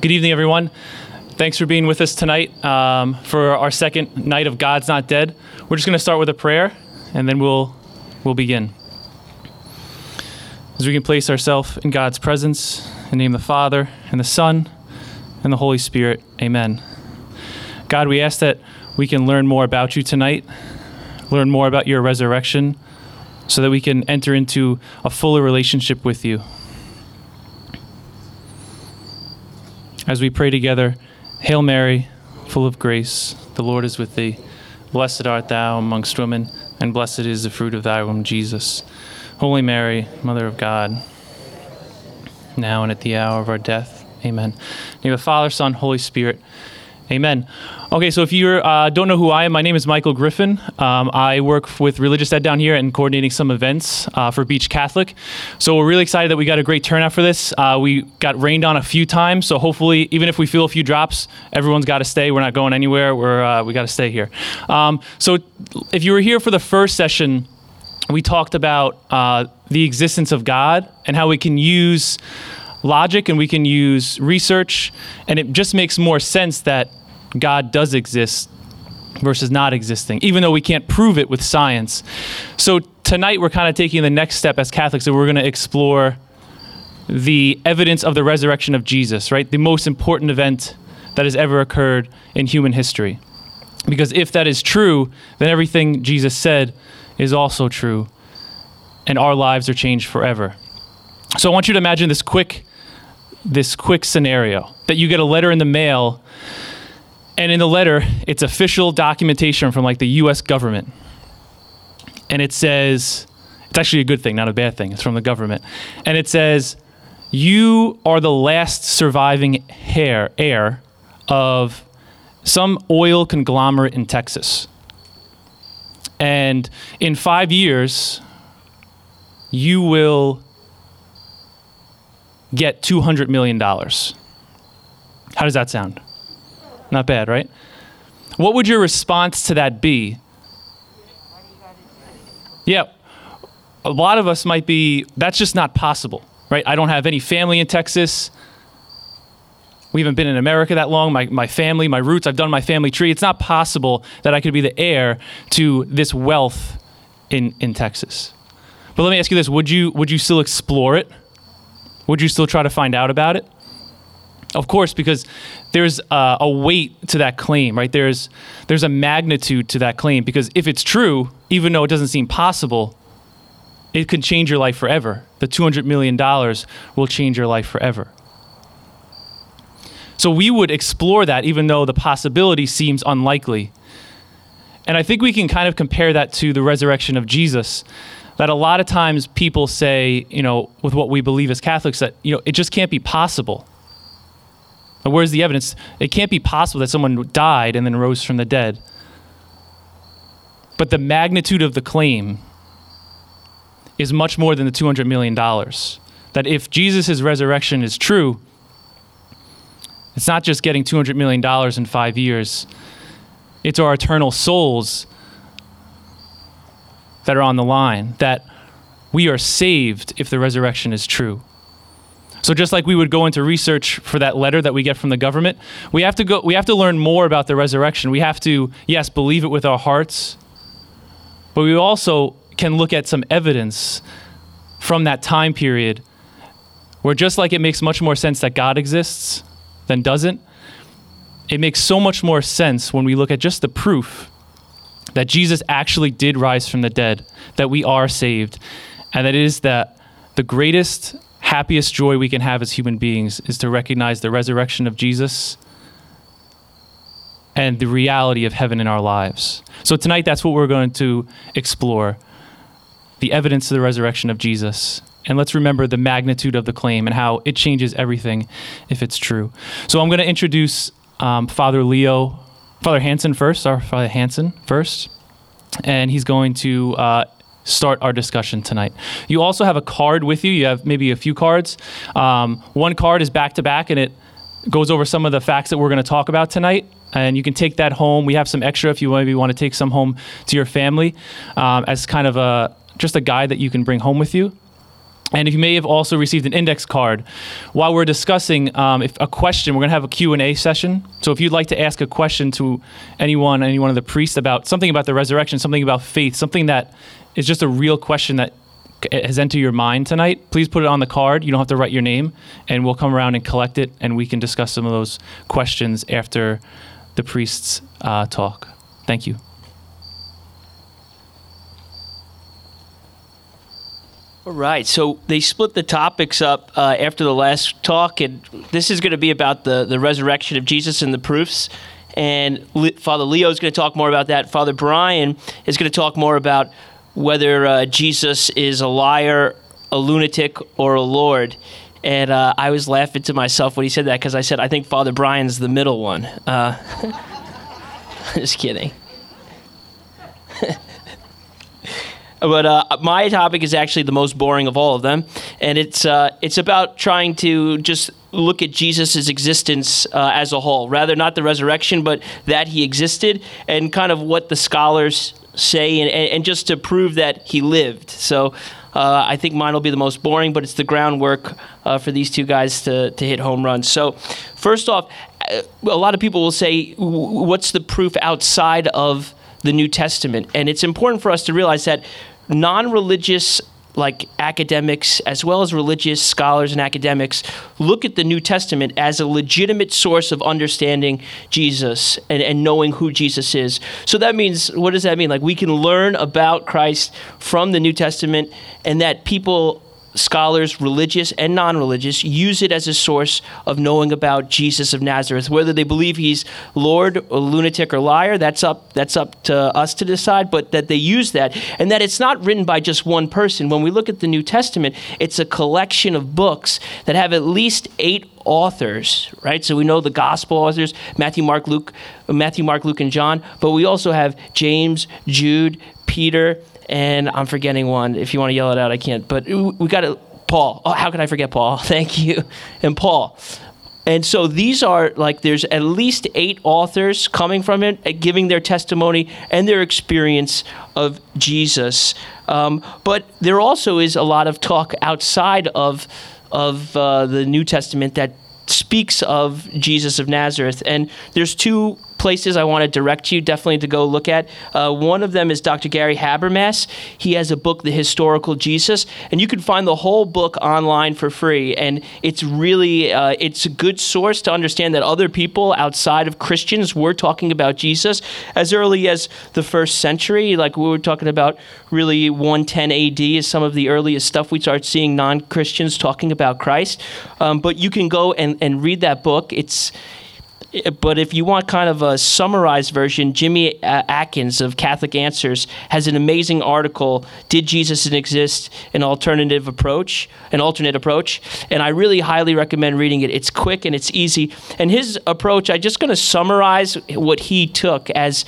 Good evening, everyone. Thanks for being with us tonight um, for our second night of God's Not Dead. We're just going to start with a prayer, and then we'll we'll begin. As we can place ourselves in God's presence, in the name of the Father and the Son and the Holy Spirit. Amen. God, we ask that we can learn more about you tonight, learn more about your resurrection, so that we can enter into a fuller relationship with you. As we pray together, Hail Mary, full of grace, the Lord is with thee. Blessed art thou amongst women, and blessed is the fruit of thy womb, Jesus. Holy Mary, Mother of God, now and at the hour of our death. Amen. In the Father, Son, Holy Spirit. Amen. Okay, so if you uh, don't know who I am, my name is Michael Griffin. Um, I work with Religious Ed down here and coordinating some events uh, for Beach Catholic. So we're really excited that we got a great turnout for this. Uh, we got rained on a few times, so hopefully, even if we feel a few drops, everyone's got to stay. We're not going anywhere. We're uh, we got to stay here. Um, so if you were here for the first session, we talked about uh, the existence of God and how we can use logic and we can use research, and it just makes more sense that God does exist versus not existing, even though we can't prove it with science. So tonight we're kind of taking the next step as Catholics, and we're going to explore the evidence of the resurrection of Jesus, right? The most important event that has ever occurred in human history. Because if that is true, then everything Jesus said is also true, and our lives are changed forever. So I want you to imagine this quick this quick scenario that you get a letter in the mail and in the letter it's official documentation from like the US government and it says it's actually a good thing not a bad thing it's from the government and it says you are the last surviving heir heir of some oil conglomerate in Texas and in 5 years you will get $200 million. How does that sound? Not bad, right? What would your response to that be? Yeah, a lot of us might be, that's just not possible, right? I don't have any family in Texas. We haven't been in America that long. My, my family, my roots, I've done my family tree. It's not possible that I could be the heir to this wealth in, in Texas. But let me ask you this would you, would you still explore it? Would you still try to find out about it? Of course, because there's a weight to that claim, right? There's there's a magnitude to that claim because if it's true, even though it doesn't seem possible, it could change your life forever. The 200 million dollars will change your life forever. So we would explore that even though the possibility seems unlikely. And I think we can kind of compare that to the resurrection of Jesus that a lot of times people say, you know, with what we believe as Catholics, that, you know, it just can't be possible. Where's the evidence? It can't be possible that someone died and then rose from the dead. But the magnitude of the claim is much more than the $200 million. That if Jesus' resurrection is true, it's not just getting $200 million in five years, it's our eternal souls that are on the line, that we are saved if the resurrection is true. So just like we would go into research for that letter that we get from the government, we have to go we have to learn more about the resurrection. We have to yes, believe it with our hearts, but we also can look at some evidence from that time period where just like it makes much more sense that God exists than doesn't, it makes so much more sense when we look at just the proof that Jesus actually did rise from the dead, that we are saved, and that it is that the greatest, happiest joy we can have as human beings is to recognize the resurrection of Jesus and the reality of heaven in our lives. So tonight, that's what we're going to explore the evidence of the resurrection of Jesus. And let's remember the magnitude of the claim and how it changes everything if it's true. So I'm going to introduce um, Father Leo Father Hansen first, our Father Hansen first, and he's going to uh, start our discussion tonight. You also have a card with you. You have maybe a few cards. Um, one card is back to back, and it goes over some of the facts that we're going to talk about tonight. And you can take that home. We have some extra if you maybe want to take some home to your family um, as kind of a just a guide that you can bring home with you. And you may have also received an index card. While we're discussing um, if a question, we're going to have a Q&A session. So if you'd like to ask a question to anyone, any one of the priests about something about the resurrection, something about faith, something that is just a real question that has entered your mind tonight, please put it on the card. You don't have to write your name, and we'll come around and collect it, and we can discuss some of those questions after the priests uh, talk. Thank you. All right, so they split the topics up uh, after the last talk, and this is going to be about the, the resurrection of Jesus and the proofs. And Le- Father Leo is going to talk more about that. Father Brian is going to talk more about whether uh, Jesus is a liar, a lunatic, or a Lord. And uh, I was laughing to myself when he said that because I said, I think Father Brian's the middle one. Uh, just kidding. but uh, my topic is actually the most boring of all of them, and it's uh, it's about trying to just look at Jesus' existence uh, as a whole, rather not the resurrection, but that he existed, and kind of what the scholars say, and, and just to prove that he lived. So. Uh, I think mine will be the most boring, but it's the groundwork uh, for these two guys to, to hit home runs. So, first off, uh, a lot of people will say, What's the proof outside of the New Testament? And it's important for us to realize that non-religious like academics as well as religious scholars and academics look at the New Testament as a legitimate source of understanding Jesus and, and knowing who Jesus is. So that means, what does that mean? Like we can learn about Christ from the New Testament and that people scholars, religious and non religious, use it as a source of knowing about Jesus of Nazareth. Whether they believe he's Lord, a lunatic, or liar, that's up, that's up to us to decide, but that they use that. And that it's not written by just one person. When we look at the New Testament, it's a collection of books that have at least eight authors, right? So we know the gospel authors, Matthew, Mark, Luke, Matthew, Mark, Luke, and John, but we also have James, Jude, Peter, and I'm forgetting one. If you want to yell it out, I can't. But we got it. Paul. Oh, how could I forget Paul? Thank you. And Paul. And so these are like there's at least eight authors coming from it, uh, giving their testimony and their experience of Jesus. Um, but there also is a lot of talk outside of of uh, the New Testament that speaks of Jesus of Nazareth. And there's two places I want to direct you definitely to go look at. Uh, one of them is Dr. Gary Habermas. He has a book, The Historical Jesus, and you can find the whole book online for free. And it's really uh, it's a good source to understand that other people outside of Christians were talking about Jesus as early as the first century. Like we were talking about, really 110 AD is some of the earliest stuff we start seeing non-Christians talking about Christ. Um, but you can go and, and read that book. It's but if you want kind of a summarized version, Jimmy uh, Atkins of Catholic Answers has an amazing article. Did Jesus exist? An alternative approach, an alternate approach, and I really highly recommend reading it. It's quick and it's easy. And his approach, I'm just going to summarize what he took as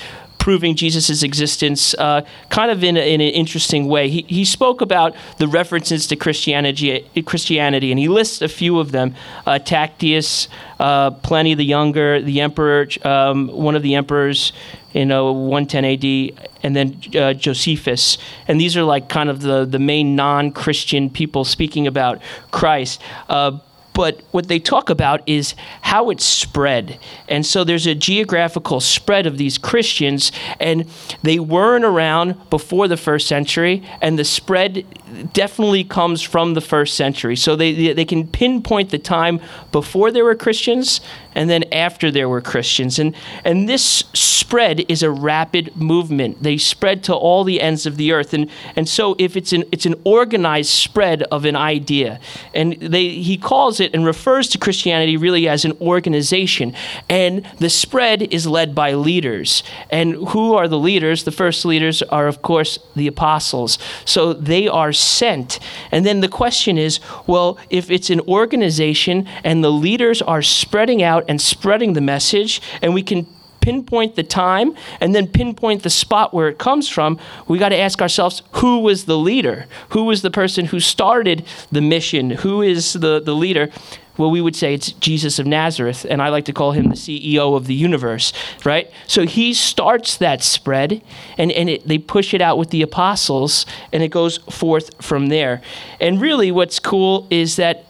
proving Jesus' existence uh, kind of in, a, in an interesting way. He, he spoke about the references to Christianity, Christianity, and he lists a few of them uh, Tacitus, uh, Pliny the Younger, the Emperor, um, one of the emperors in uh, 110 AD, and then uh, Josephus. And these are like kind of the, the main non Christian people speaking about Christ. Uh, but what they talk about is how it's spread. And so there's a geographical spread of these Christians, and they weren't around before the first century, and the spread definitely comes from the first century. So they, they can pinpoint the time before there were Christians and then after there were Christians. And, and this spread is a rapid movement. They spread to all the ends of the earth. And, and so if it's an, it's an organized spread of an idea. And they, he calls it and refers to Christianity really as an organization. And the spread is led by leaders. And who are the leaders? The first leaders are, of course, the apostles. So they are sent. And then the question is well, if it's an organization and the leaders are spreading out and spreading the message, and we can pinpoint the time and then pinpoint the spot where it comes from, we got to ask ourselves who was the leader? Who was the person who started the mission? Who is the, the leader? well, we would say it's Jesus of Nazareth, and I like to call him the CEO of the universe, right? So he starts that spread, and, and it, they push it out with the apostles, and it goes forth from there. And really, what's cool is that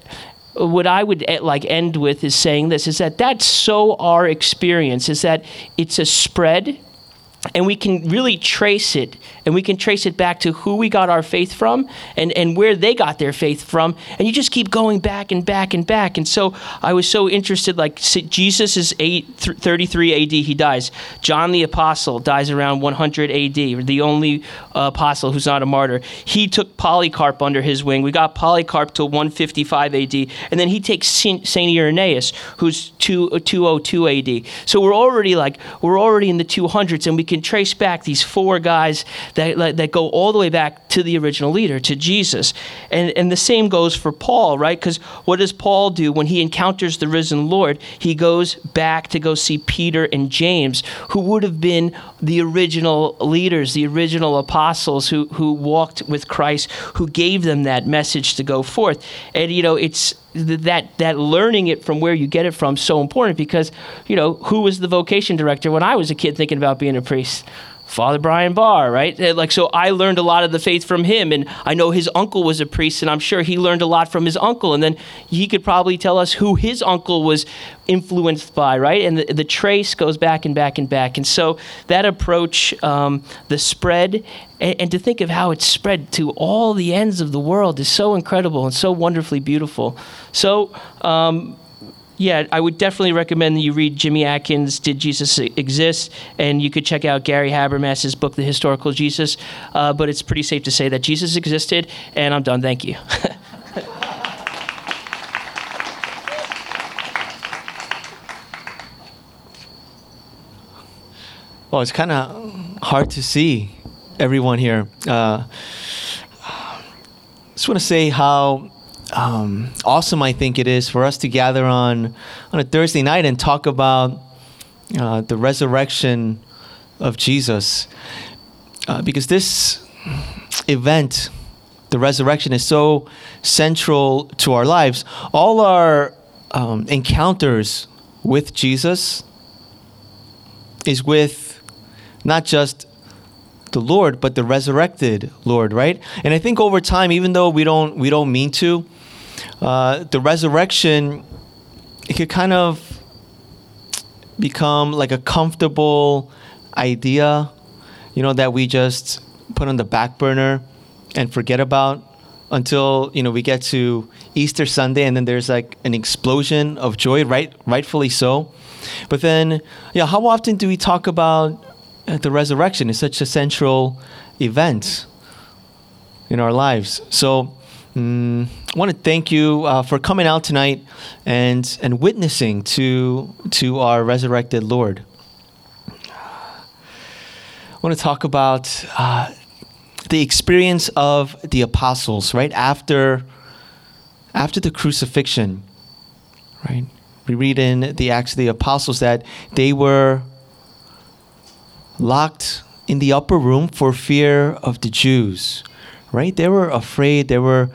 what I would eh, like end with is saying this is that that's so our experience is that it's a spread and we can really trace it. And we can trace it back to who we got our faith from and, and where they got their faith from. And you just keep going back and back and back. And so i was so interested like jesus is 8, 33 ad he dies. John the apostle dies around 100 ad the only uh, apostle who's not a martyr. He took polycarp under his wing. We got polycarp to 155 ad and then he takes saint irenaeus who's 2, 202 ad so we're already like we're already in the 200s and we can trace back these four guys that, that go all the way back to the original leader, to Jesus. And, and the same goes for Paul, right? Because what does Paul do when he encounters the risen Lord? He goes back to go see Peter and James, who would have been the original leaders, the original apostles who, who walked with Christ, who gave them that message to go forth. And, you know, it's that that learning it from where you get it from so important because you know who was the vocation director when I was a kid thinking about being a priest Father Brian Barr, right? Like, so I learned a lot of the faith from him, and I know his uncle was a priest, and I'm sure he learned a lot from his uncle. And then he could probably tell us who his uncle was influenced by, right? And the, the trace goes back and back and back. And so that approach, um, the spread, and, and to think of how it's spread to all the ends of the world is so incredible and so wonderfully beautiful. So, um, yeah, I would definitely recommend that you read Jimmy Atkins' Did Jesus Exist? And you could check out Gary Habermas's book, The Historical Jesus. Uh, but it's pretty safe to say that Jesus existed, and I'm done. Thank you. well, it's kind of hard to see everyone here. Uh, just want to say how um, awesome I think it is for us to gather on on a Thursday night and talk about uh, the resurrection of Jesus, uh, because this event, the resurrection, is so central to our lives. All our um, encounters with Jesus is with not just the Lord, but the resurrected Lord, right? And I think over time, even though we don't we don't mean to, uh, the resurrection, it could kind of become like a comfortable idea, you know, that we just put on the back burner and forget about until you know we get to Easter Sunday, and then there's like an explosion of joy, right? Rightfully so. But then, yeah, how often do we talk about the resurrection? is such a central event in our lives. So Mm, I want to thank you uh, for coming out tonight and and witnessing to to our resurrected Lord. I want to talk about uh, the experience of the apostles right after after the crucifixion. Right, we read in the Acts of the Apostles that they were locked in the upper room for fear of the Jews right? They were afraid, they were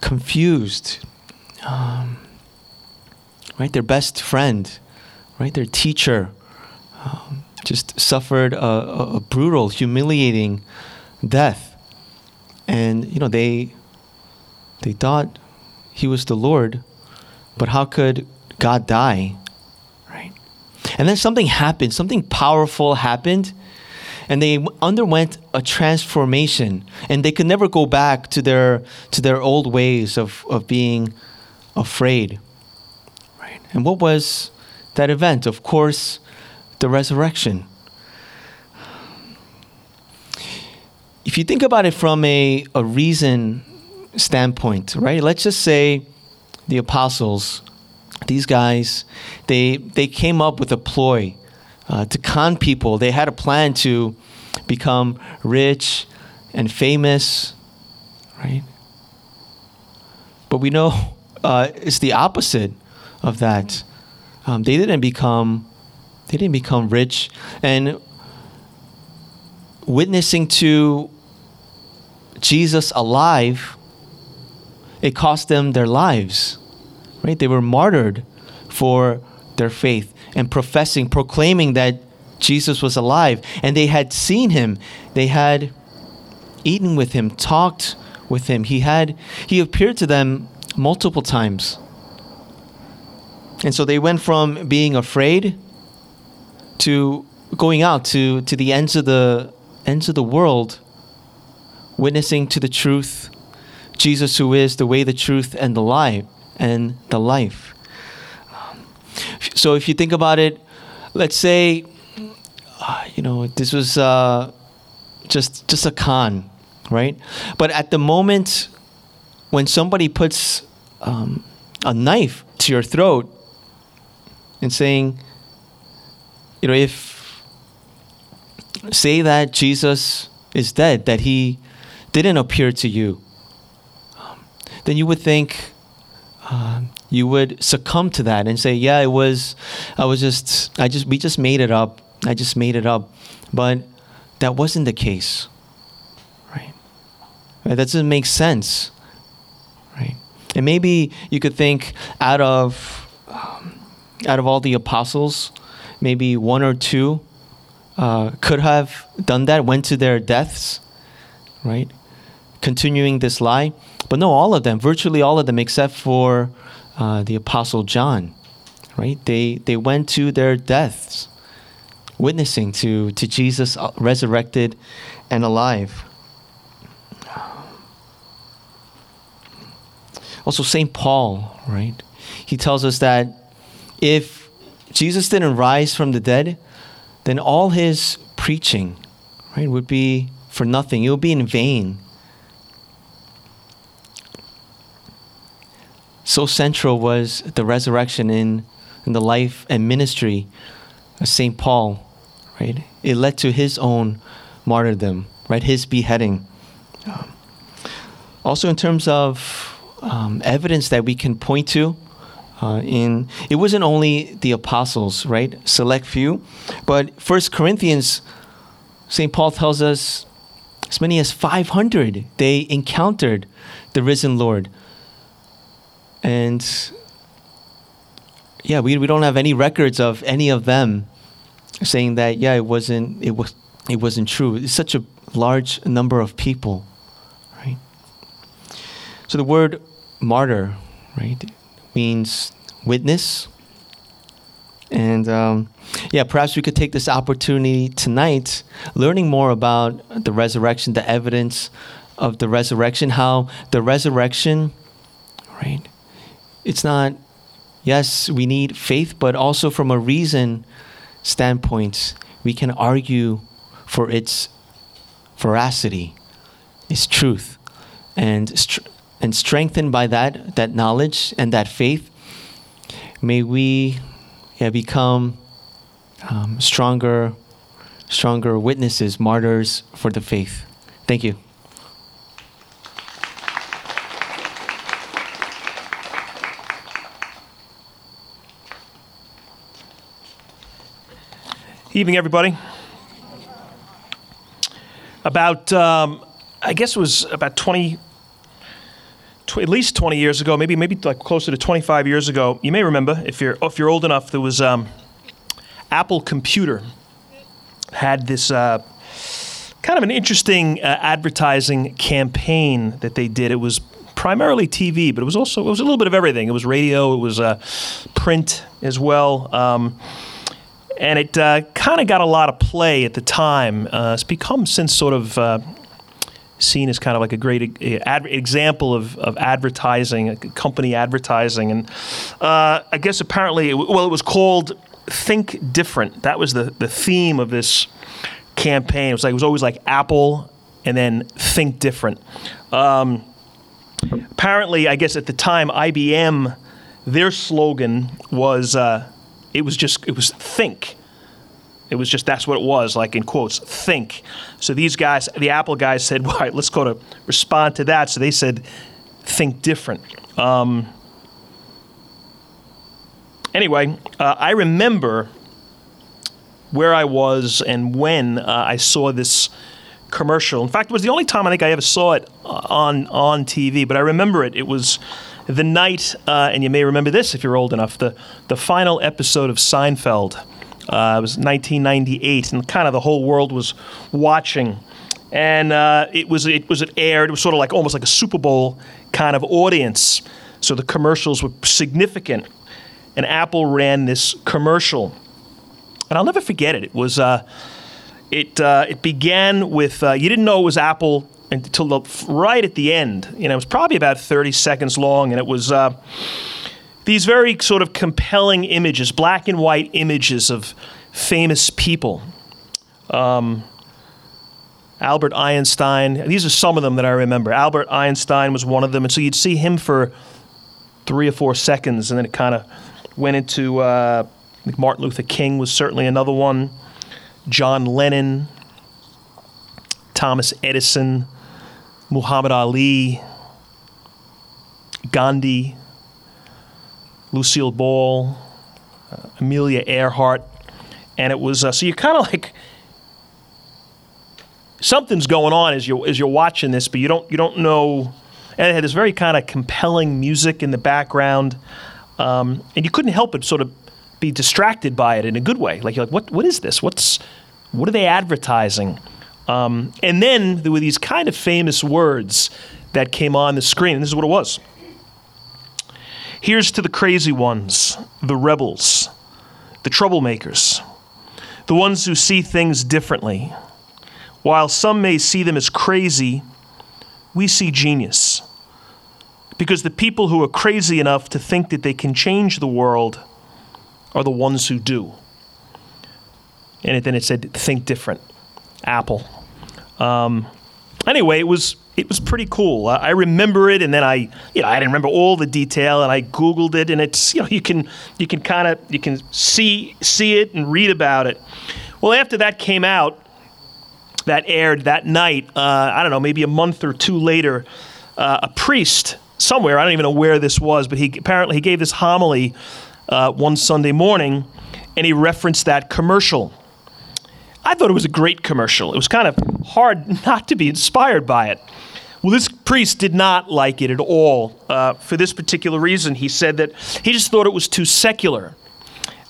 confused. Um, right? Their best friend, right? Their teacher um, just suffered a, a, a, brutal, humiliating death. And, you know, they, they thought he was the Lord, but how could God die? And then something happened, something powerful happened and they underwent a transformation and they could never go back to their to their old ways of, of being afraid. Right. And what was that event? Of course the resurrection. If you think about it from a, a reason standpoint right? Let's just say the apostles these guys they they came up with a ploy uh, to con people. They had a plan to become rich and famous, right? But we know uh, it's the opposite of that. Um, they didn't become they didn't become rich and witnessing to Jesus alive. It cost them their lives, right? They were martyred for their faith and professing, proclaiming that Jesus was alive. And they had seen him. They had eaten with him, talked with him. He had he appeared to them multiple times. And so they went from being afraid to going out to, to the ends of the ends of the world, witnessing to the truth, Jesus who is the way, the truth, and the life and the life. So if you think about it, let's say, uh, you know, this was uh, just just a con, right? But at the moment when somebody puts um, a knife to your throat and saying, you know, if say that Jesus is dead, that he didn't appear to you, um, then you would think you would succumb to that and say, yeah, it was, I was just, I just, we just made it up. I just made it up. But that wasn't the case, right? right? That doesn't make sense, right? And maybe you could think out of, um, out of all the apostles, maybe one or two uh, could have done that, went to their deaths, right? Continuing this lie. But no, all of them, virtually all of them, except for uh, the Apostle John, right? They, they went to their deaths, witnessing to, to Jesus uh, resurrected and alive. Also, St. Paul, right? He tells us that if Jesus didn't rise from the dead, then all his preaching, right, would be for nothing. It would be in vain. So central was the resurrection in, in the life and ministry of St. Paul, right? It led to his own martyrdom, right? His beheading. Um, also, in terms of um, evidence that we can point to, uh, in it wasn't only the apostles, right? Select few, but First Corinthians, Saint Paul tells us as many as 500 they encountered the risen Lord, and yeah, we we don't have any records of any of them saying that yeah it wasn't it was it wasn't true. It's such a large number of people, right? So the word martyr, right? means witness. And um, yeah, perhaps we could take this opportunity tonight, learning more about the resurrection, the evidence of the resurrection, how the resurrection, right? It's not, yes, we need faith, but also from a reason standpoint, we can argue for its veracity, its truth, and and strengthened by that that knowledge and that faith, may we yeah, become um, stronger, stronger witnesses, martyrs for the faith. Thank you. Evening, everybody. About, um, I guess it was about 20, tw- at least 20 years ago, maybe maybe like closer to 25 years ago. You may remember if you're if you're old enough, there was um, Apple Computer had this uh, kind of an interesting uh, advertising campaign that they did. It was primarily TV, but it was also it was a little bit of everything. It was radio, it was uh, print as well. Um, and it uh, kind of got a lot of play at the time. Uh, it's become since sort of uh, seen as kind of like a great ad- example of, of advertising, company advertising. And uh, I guess apparently, well, it was called Think Different. That was the, the theme of this campaign. It was like it was always like Apple and then Think Different. Um, apparently, I guess at the time, IBM, their slogan was uh, it was just it was think it was just that's what it was, like in quotes, think. So these guys, the Apple guys said, "All right, let's go to respond to that." So they said, "Think different." Um, anyway, uh, I remember where I was and when uh, I saw this commercial. In fact, it was the only time I think I ever saw it uh, on on TV. But I remember it. It was the night, uh, and you may remember this if you're old enough, the, the final episode of Seinfeld. Uh, it was 1998, and kind of the whole world was watching. And uh, it was it was it aired. It was sort of like almost like a Super Bowl kind of audience. So the commercials were significant. And Apple ran this commercial, and I'll never forget it. It was uh, it uh, it began with uh, you didn't know it was Apple until the, right at the end. You know, it was probably about 30 seconds long, and it was uh, these very sort of compelling images, black and white images of famous people. Um, Albert Einstein. These are some of them that I remember. Albert Einstein was one of them, and so you'd see him for three or four seconds, and then it kind of went into. Uh, Martin Luther King was certainly another one. John Lennon, Thomas Edison, Muhammad Ali, Gandhi, Lucille Ball, uh, Amelia Earhart, and it was uh, so you're kind of like something's going on as you as you're watching this, but you don't you don't know. And it had this very kind of compelling music in the background, um, and you couldn't help but sort of be distracted by it in a good way. Like you're like, what what is this? What's what are they advertising? Um, and then there were these kind of famous words that came on the screen. This is what it was. Here's to the crazy ones, the rebels, the troublemakers, the ones who see things differently. While some may see them as crazy, we see genius. Because the people who are crazy enough to think that they can change the world are the ones who do. And then it said, think different. Apple. Um, anyway, it was it was pretty cool. I remember it, and then I, you know, I didn't remember all the detail, and I Googled it, and it's, you know, you can you can kind of you can see see it and read about it. Well, after that came out, that aired that night. Uh, I don't know, maybe a month or two later, uh, a priest somewhere, I don't even know where this was, but he apparently he gave this homily uh, one Sunday morning, and he referenced that commercial I thought it was a great commercial. It was kind of hard not to be inspired by it. Well, this priest did not like it at all. Uh, for this particular reason, he said that he just thought it was too secular.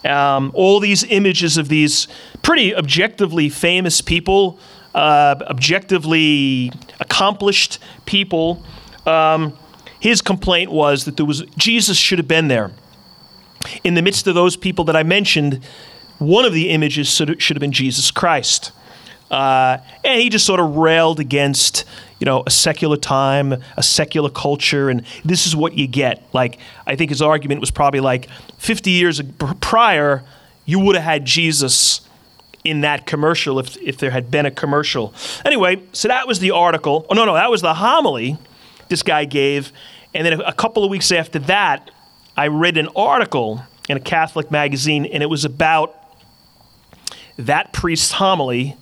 Um, all these images of these pretty objectively famous people, uh, objectively accomplished people. Um, his complaint was that there was Jesus should have been there. In the midst of those people that I mentioned, one of the images should have been Jesus Christ. Uh, and he just sort of railed against, you know, a secular time, a secular culture, and this is what you get. Like, I think his argument was probably like 50 years prior, you would have had Jesus in that commercial if, if there had been a commercial. Anyway, so that was the article. Oh, no, no, that was the homily this guy gave. And then a couple of weeks after that, I read an article in a Catholic magazine, and it was about that priest's homily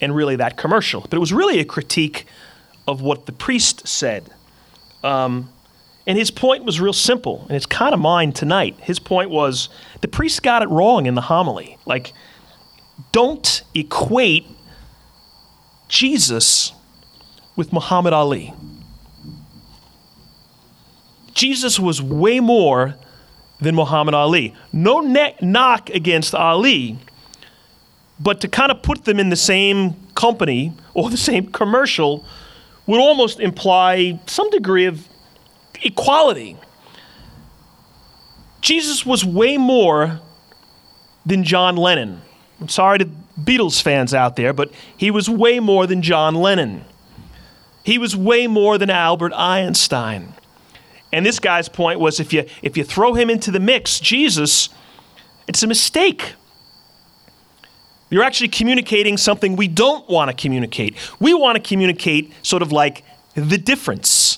and really that commercial. But it was really a critique of what the priest said. Um, and his point was real simple, and it's kind of mine tonight. His point was the priest got it wrong in the homily. Like, don't equate Jesus with Muhammad Ali. Jesus was way more than Muhammad Ali. No ne- knock against Ali, but to kind of put them in the same company or the same commercial would almost imply some degree of equality. Jesus was way more than John Lennon. I'm sorry to Beatles fans out there, but he was way more than John Lennon. He was way more than Albert Einstein. And this guy's point was if you if you throw him into the mix, Jesus, it's a mistake. You're actually communicating something we don't want to communicate. We want to communicate sort of like the difference,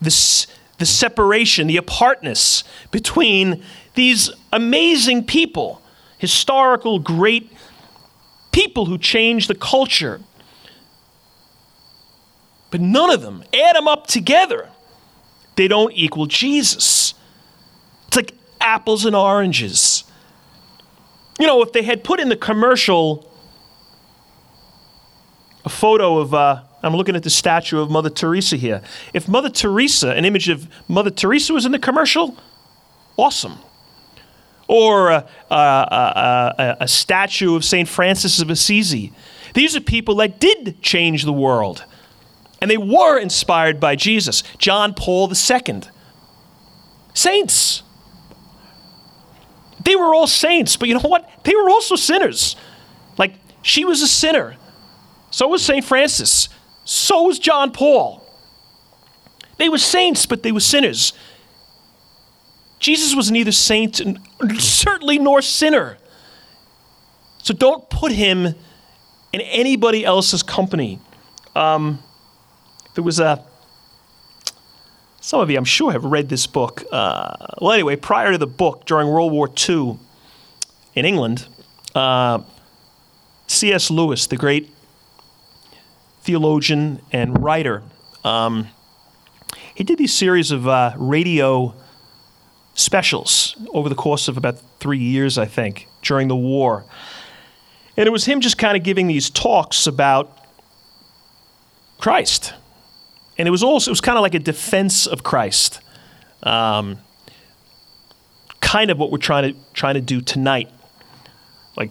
the, the separation, the apartness between these amazing people, historical, great people who changed the culture. But none of them, add them up together, they don't equal Jesus. It's like apples and oranges you know, if they had put in the commercial a photo of, uh, I'm looking at the statue of Mother Teresa here. If Mother Teresa, an image of Mother Teresa was in the commercial, awesome. Or a, a, a, a statue of St. Francis of Assisi. These are people that did change the world. And they were inspired by Jesus. John Paul II. Saints. They were all saints, but you know what? They were also sinners. Like, she was a sinner. So was St. Francis. So was John Paul. They were saints, but they were sinners. Jesus was neither saint, certainly nor sinner. So don't put him in anybody else's company. Um, there was a some of you, I'm sure, have read this book. Uh, well, anyway, prior to the book, during World War II in England, uh, C.S. Lewis, the great theologian and writer, um, he did these series of uh, radio specials over the course of about three years, I think, during the war. And it was him just kind of giving these talks about Christ and it was also it was kind of like a defense of Christ, um, kind of what we're trying to trying to do tonight, like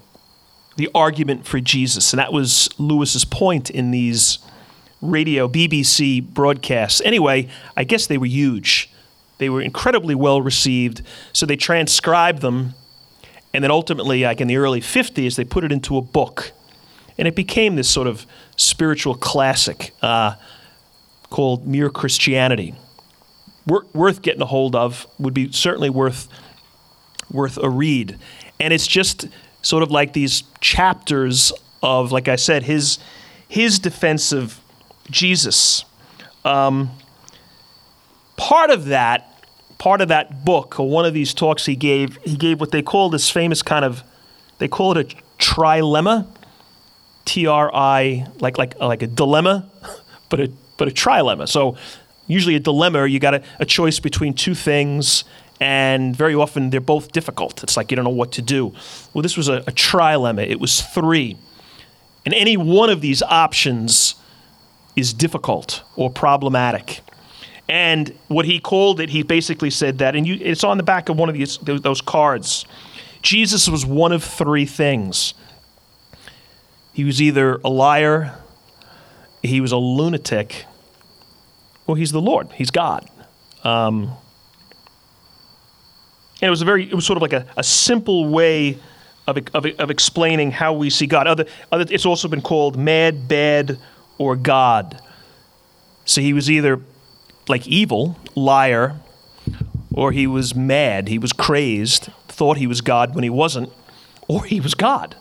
the argument for Jesus, and that was Lewis's point in these radio BBC broadcasts. Anyway, I guess they were huge. They were incredibly well received, so they transcribed them, and then ultimately, like in the early '50s, they put it into a book, and it became this sort of spiritual classic. Uh, called Mere Christianity. worth getting a hold of, would be certainly worth, worth a read. And it's just sort of like these chapters of, like I said, his, his defense of Jesus. Um, part of that, part of that book, or one of these talks he gave, he gave what they call this famous kind of, they call it a trilemma, T R I, like like like a dilemma, but a but a trilemma. So usually a dilemma, you got a, a choice between two things, and very often they're both difficult. It's like you don't know what to do. Well, this was a, a trilemma. It was three, and any one of these options is difficult or problematic. And what he called it, he basically said that, and you, it's on the back of one of these those cards. Jesus was one of three things. He was either a liar, he was a lunatic. Well, he's the Lord. He's God. Um, and it was a very, it was sort of like a, a simple way of, of, of explaining how we see God. Other, other, it's also been called mad, bad, or God. So he was either like evil, liar, or he was mad, he was crazed, thought he was God when he wasn't, or he was God.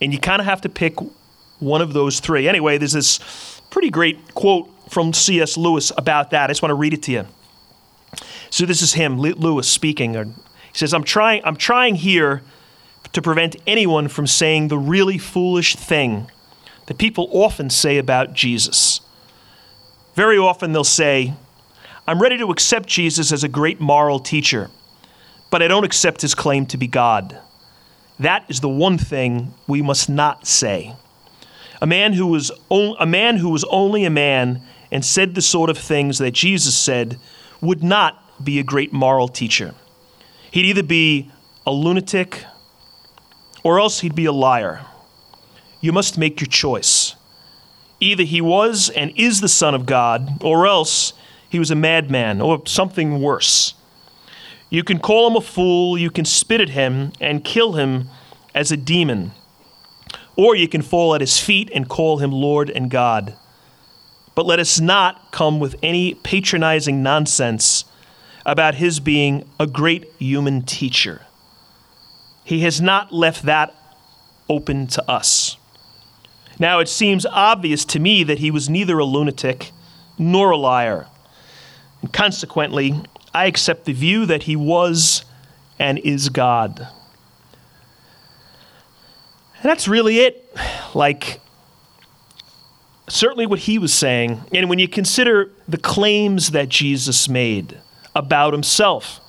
And you kind of have to pick one of those three. Anyway, there's this pretty great quote from C.S. Lewis about that. I just want to read it to you. So this is him, Lewis, speaking. He says, "I'm trying. I'm trying here to prevent anyone from saying the really foolish thing that people often say about Jesus. Very often they'll say." I'm ready to accept Jesus as a great moral teacher, but I don't accept his claim to be God. That is the one thing we must not say. A man who was on, a man who was only a man and said the sort of things that Jesus said would not be a great moral teacher. He'd either be a lunatic or else he'd be a liar. You must make your choice. Either he was and is the Son of God, or else he was a madman or something worse. You can call him a fool, you can spit at him and kill him as a demon. Or you can fall at his feet and call him Lord and God. But let us not come with any patronizing nonsense about his being a great human teacher. He has not left that open to us. Now, it seems obvious to me that he was neither a lunatic nor a liar. And consequently, I accept the view that he was and is God. And that's really it. Like, certainly what he was saying. And when you consider the claims that Jesus made about himself,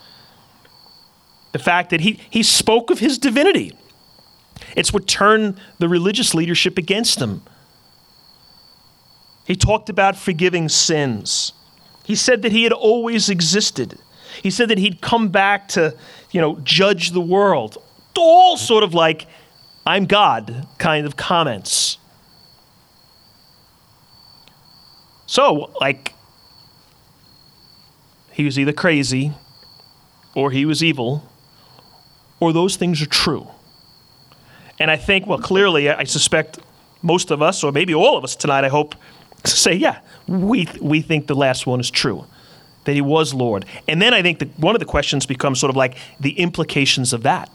the fact that he, he spoke of his divinity, it's what turned the religious leadership against him. He talked about forgiving sins. He said that he had always existed. He said that he'd come back to, you know, judge the world. All sort of like, I'm God kind of comments. So, like, he was either crazy or he was evil or those things are true. And I think, well, clearly, I suspect most of us, or maybe all of us tonight, I hope, say, yeah, we, we think the last one is true, that he was Lord. And then I think that one of the questions becomes sort of like the implications of that.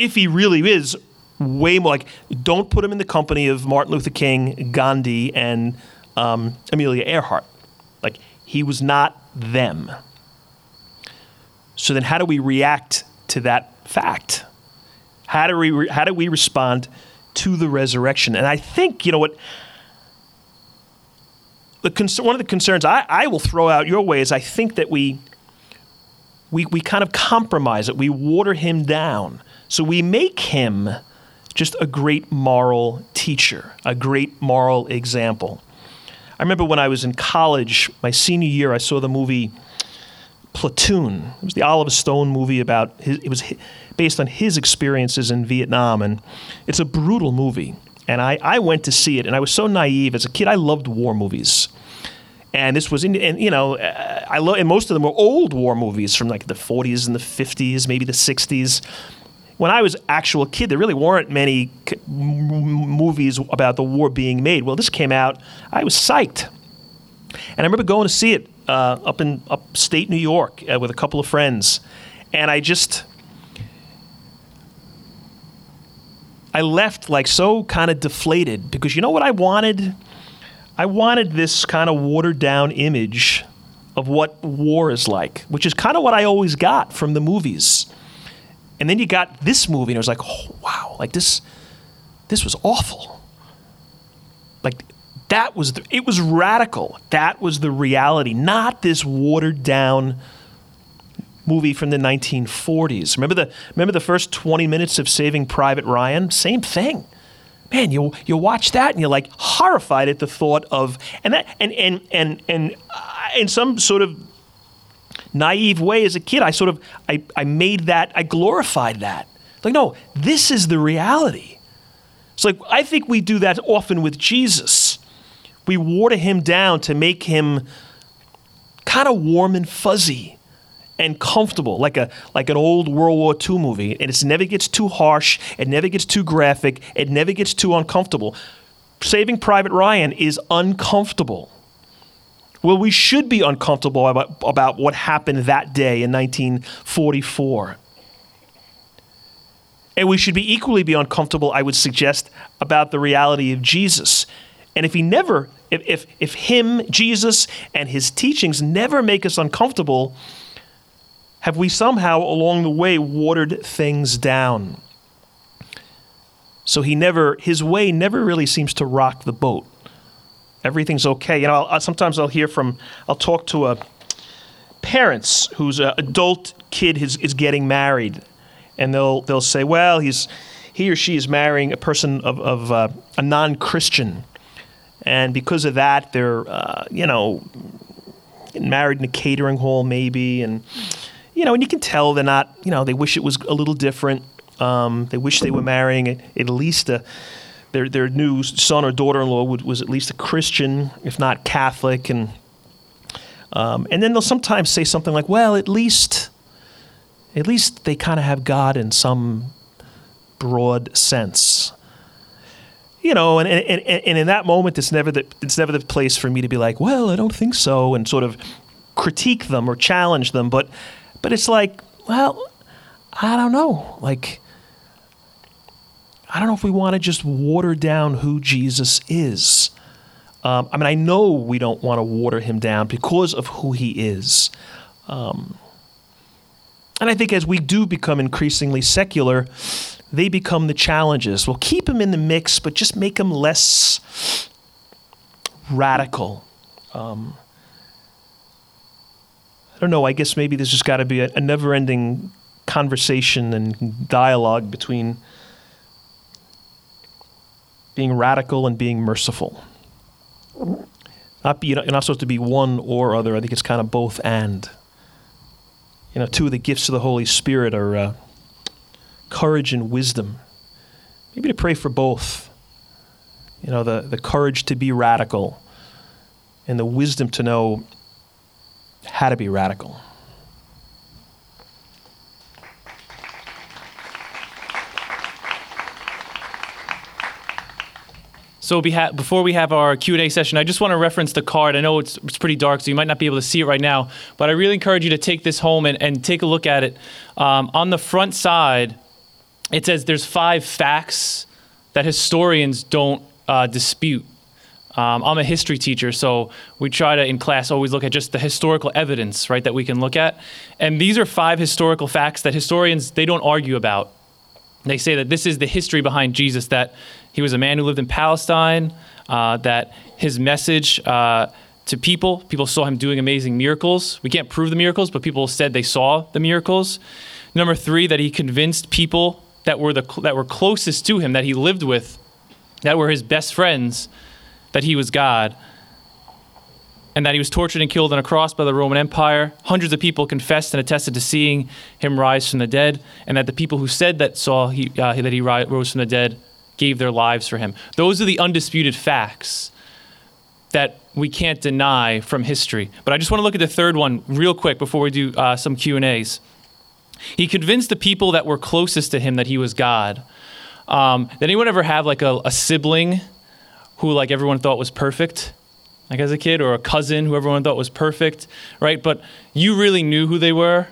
If he really is way more like, don't put him in the company of Martin Luther King, Gandhi, and um, Amelia Earhart. Like, he was not them. So then, how do we react to that fact? How do we, re- how do we respond to the resurrection? And I think, you know what? The concern, one of the concerns I, I will throw out your way is I think that we, we, we kind of compromise it. We water him down. So we make him just a great moral teacher, a great moral example. I remember when I was in college, my senior year, I saw the movie Platoon. It was the Oliver Stone movie about his, it was based on his experiences in Vietnam, and it's a brutal movie. And I, I went to see it, and I was so naive as a kid. I loved war movies, and this was in, and you know, I love, and most of them were old war movies from like the 40s and the 50s, maybe the 60s. When I was actual kid, there really weren't many movies about the war being made. Well, this came out, I was psyched, and I remember going to see it uh, up in upstate New York uh, with a couple of friends, and I just I left like so kind of deflated because you know what I wanted? I wanted this kind of watered down image of what war is like, which is kind of what I always got from the movies. And then you got this movie, and it was like, oh, wow, like this, this was awful. Like that was the, it was radical. That was the reality, not this watered down movie from the 1940s. Remember the remember the first 20 minutes of Saving Private Ryan? Same thing. Man, you you watch that and you're like horrified at the thought of and that and and and and uh, in some sort of naive way as a kid, I sort of I, I made that I glorified that. Like no, this is the reality. It's like I think we do that often with Jesus we water him down to make him kind of warm and fuzzy and comfortable, like a like an old World War II movie. And it never gets too harsh, it never gets too graphic, it never gets too uncomfortable. Saving Private Ryan is uncomfortable. Well, we should be uncomfortable about, about what happened that day in 1944. And we should be equally be uncomfortable, I would suggest, about the reality of Jesus and if he never, if, if, if him, Jesus, and his teachings never make us uncomfortable, have we somehow along the way watered things down? So he never, his way never really seems to rock the boat. Everything's okay. You know, I'll, sometimes I'll hear from, I'll talk to a parents whose uh, adult kid is, is getting married, and they'll they'll say, well, he's he or she is marrying a person of, of uh, a non-Christian, and because of that, they're uh, you know married in a catering hall maybe, and you know, and you can tell they're not. You know, they wish it was a little different. Um, they wish they were marrying at least a their their new son or daughter-in-law was at least a Christian, if not Catholic, and um, and then they'll sometimes say something like, "Well, at least, at least they kind of have God in some broad sense." you know, and, and, and in that moment, it's never the it's never the place for me to be like, well, I don't think so, and sort of critique them or challenge them. But but it's like, well, I don't know, like. I don't know if we want to just water down who Jesus is. Um, I mean, I know we don't want to water him down because of who he is. Um, and I think as we do become increasingly secular, they become the challenges. We'll keep him in the mix, but just make him less radical. Um, I don't know. I guess maybe there's just got to be a, a never ending conversation and dialogue between being radical and being merciful. Not be, you're not supposed to be one or other. I think it's kind of both and. You know, two of the gifts of the Holy Spirit are uh, courage and wisdom. Maybe to pray for both. You know, the, the courage to be radical and the wisdom to know how to be radical. So beha- before we have our Q&A session, I just want to reference the card. I know it's, it's pretty dark, so you might not be able to see it right now, but I really encourage you to take this home and, and take a look at it. Um, on the front side, it says there's five facts that historians don't uh, dispute. Um, I'm a history teacher, so we try to, in class, always look at just the historical evidence, right, that we can look at. And these are five historical facts that historians, they don't argue about. They say that this is the history behind Jesus, that he was a man who lived in Palestine, uh, that his message uh, to people, people saw him doing amazing miracles. We can't prove the miracles, but people said they saw the miracles. Number three, that he convinced people that were, the, that were closest to him, that he lived with, that were his best friends, that he was God and that he was tortured and killed on a cross by the Roman Empire. Hundreds of people confessed and attested to seeing him rise from the dead, and that the people who said that saw he, uh, that he rose from the dead gave their lives for him. Those are the undisputed facts that we can't deny from history. But I just want to look at the third one real quick before we do uh, some Q and A's. He convinced the people that were closest to him that he was God. Um, did anyone ever have like a, a sibling who like everyone thought was perfect? like as a kid, or a cousin who everyone thought was perfect, right? But you really knew who they were,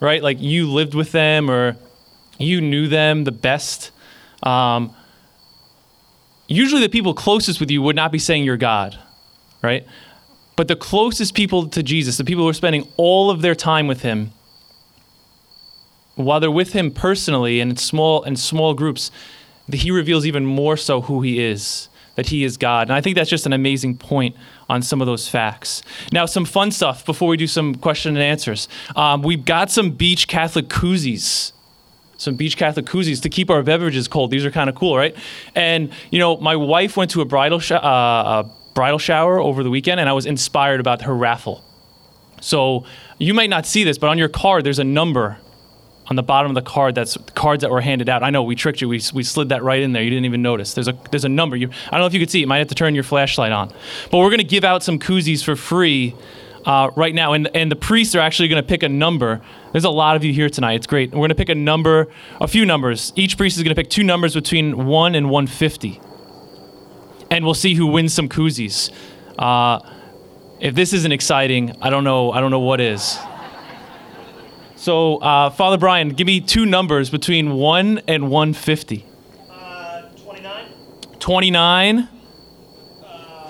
right? Like you lived with them or you knew them the best. Um, usually, the people closest with you would not be saying you're God, right? But the closest people to Jesus, the people who are spending all of their time with Him, while they're with Him personally and in small and small groups, He reveals even more so who He is that he is God. And I think that's just an amazing point on some of those facts. Now, some fun stuff before we do some question and answers. Um, we've got some beach Catholic koozies. Some beach Catholic koozies to keep our beverages cold. These are kind of cool, right? And you know, my wife went to a bridal sh- uh, a bridal shower over the weekend, and I was inspired about her raffle. So you might not see this, but on your card there's a number on the bottom of the card that's the cards that were handed out. I know we tricked you. We, we slid that right in there. You didn't even notice. There's a there's a number. You I don't know if you could see. You might have to turn your flashlight on. But we're going to give out some koozies for free uh, right now, and and the priests are actually going to pick a number. There's a lot of you here tonight. It's great. We're going to pick a number, a few numbers. Each priest is going to pick two numbers between one and 150, and we'll see who wins some koozies. Uh, if this isn't exciting, I don't know. I don't know what is. So, uh, Father Brian, give me two numbers between 1 and 150. Uh, 29, 29 uh,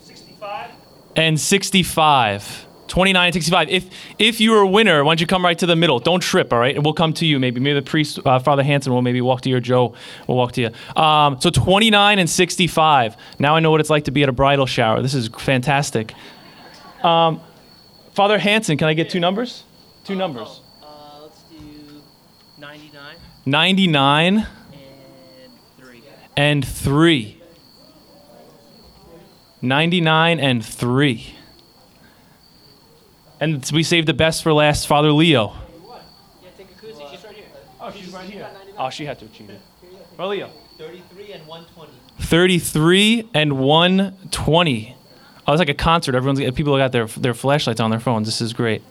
65. And 65. 29 and 65. If if you're a winner, why don't you come right to the middle? Don't trip, all right? And we'll come to you maybe. Maybe the priest, uh, Father Hanson, will maybe walk to you, or Joe will walk to you. Um, so 29 and 65. Now I know what it's like to be at a bridal shower. This is fantastic. Um, Father Hanson, can I get two numbers? Two numbers. Uh, let's do 99 99 and 3. and 3. 99 and 3. And we saved the best for last, Father Leo. Yeah, take a koozie. She's right here. Oh, she's right here. Oh, she had to achieve it. Well, Leo. 33 and 120. 33 and 120. Oh, it's like a concert. Everyone's people got their their flashlights on their phones. This is great.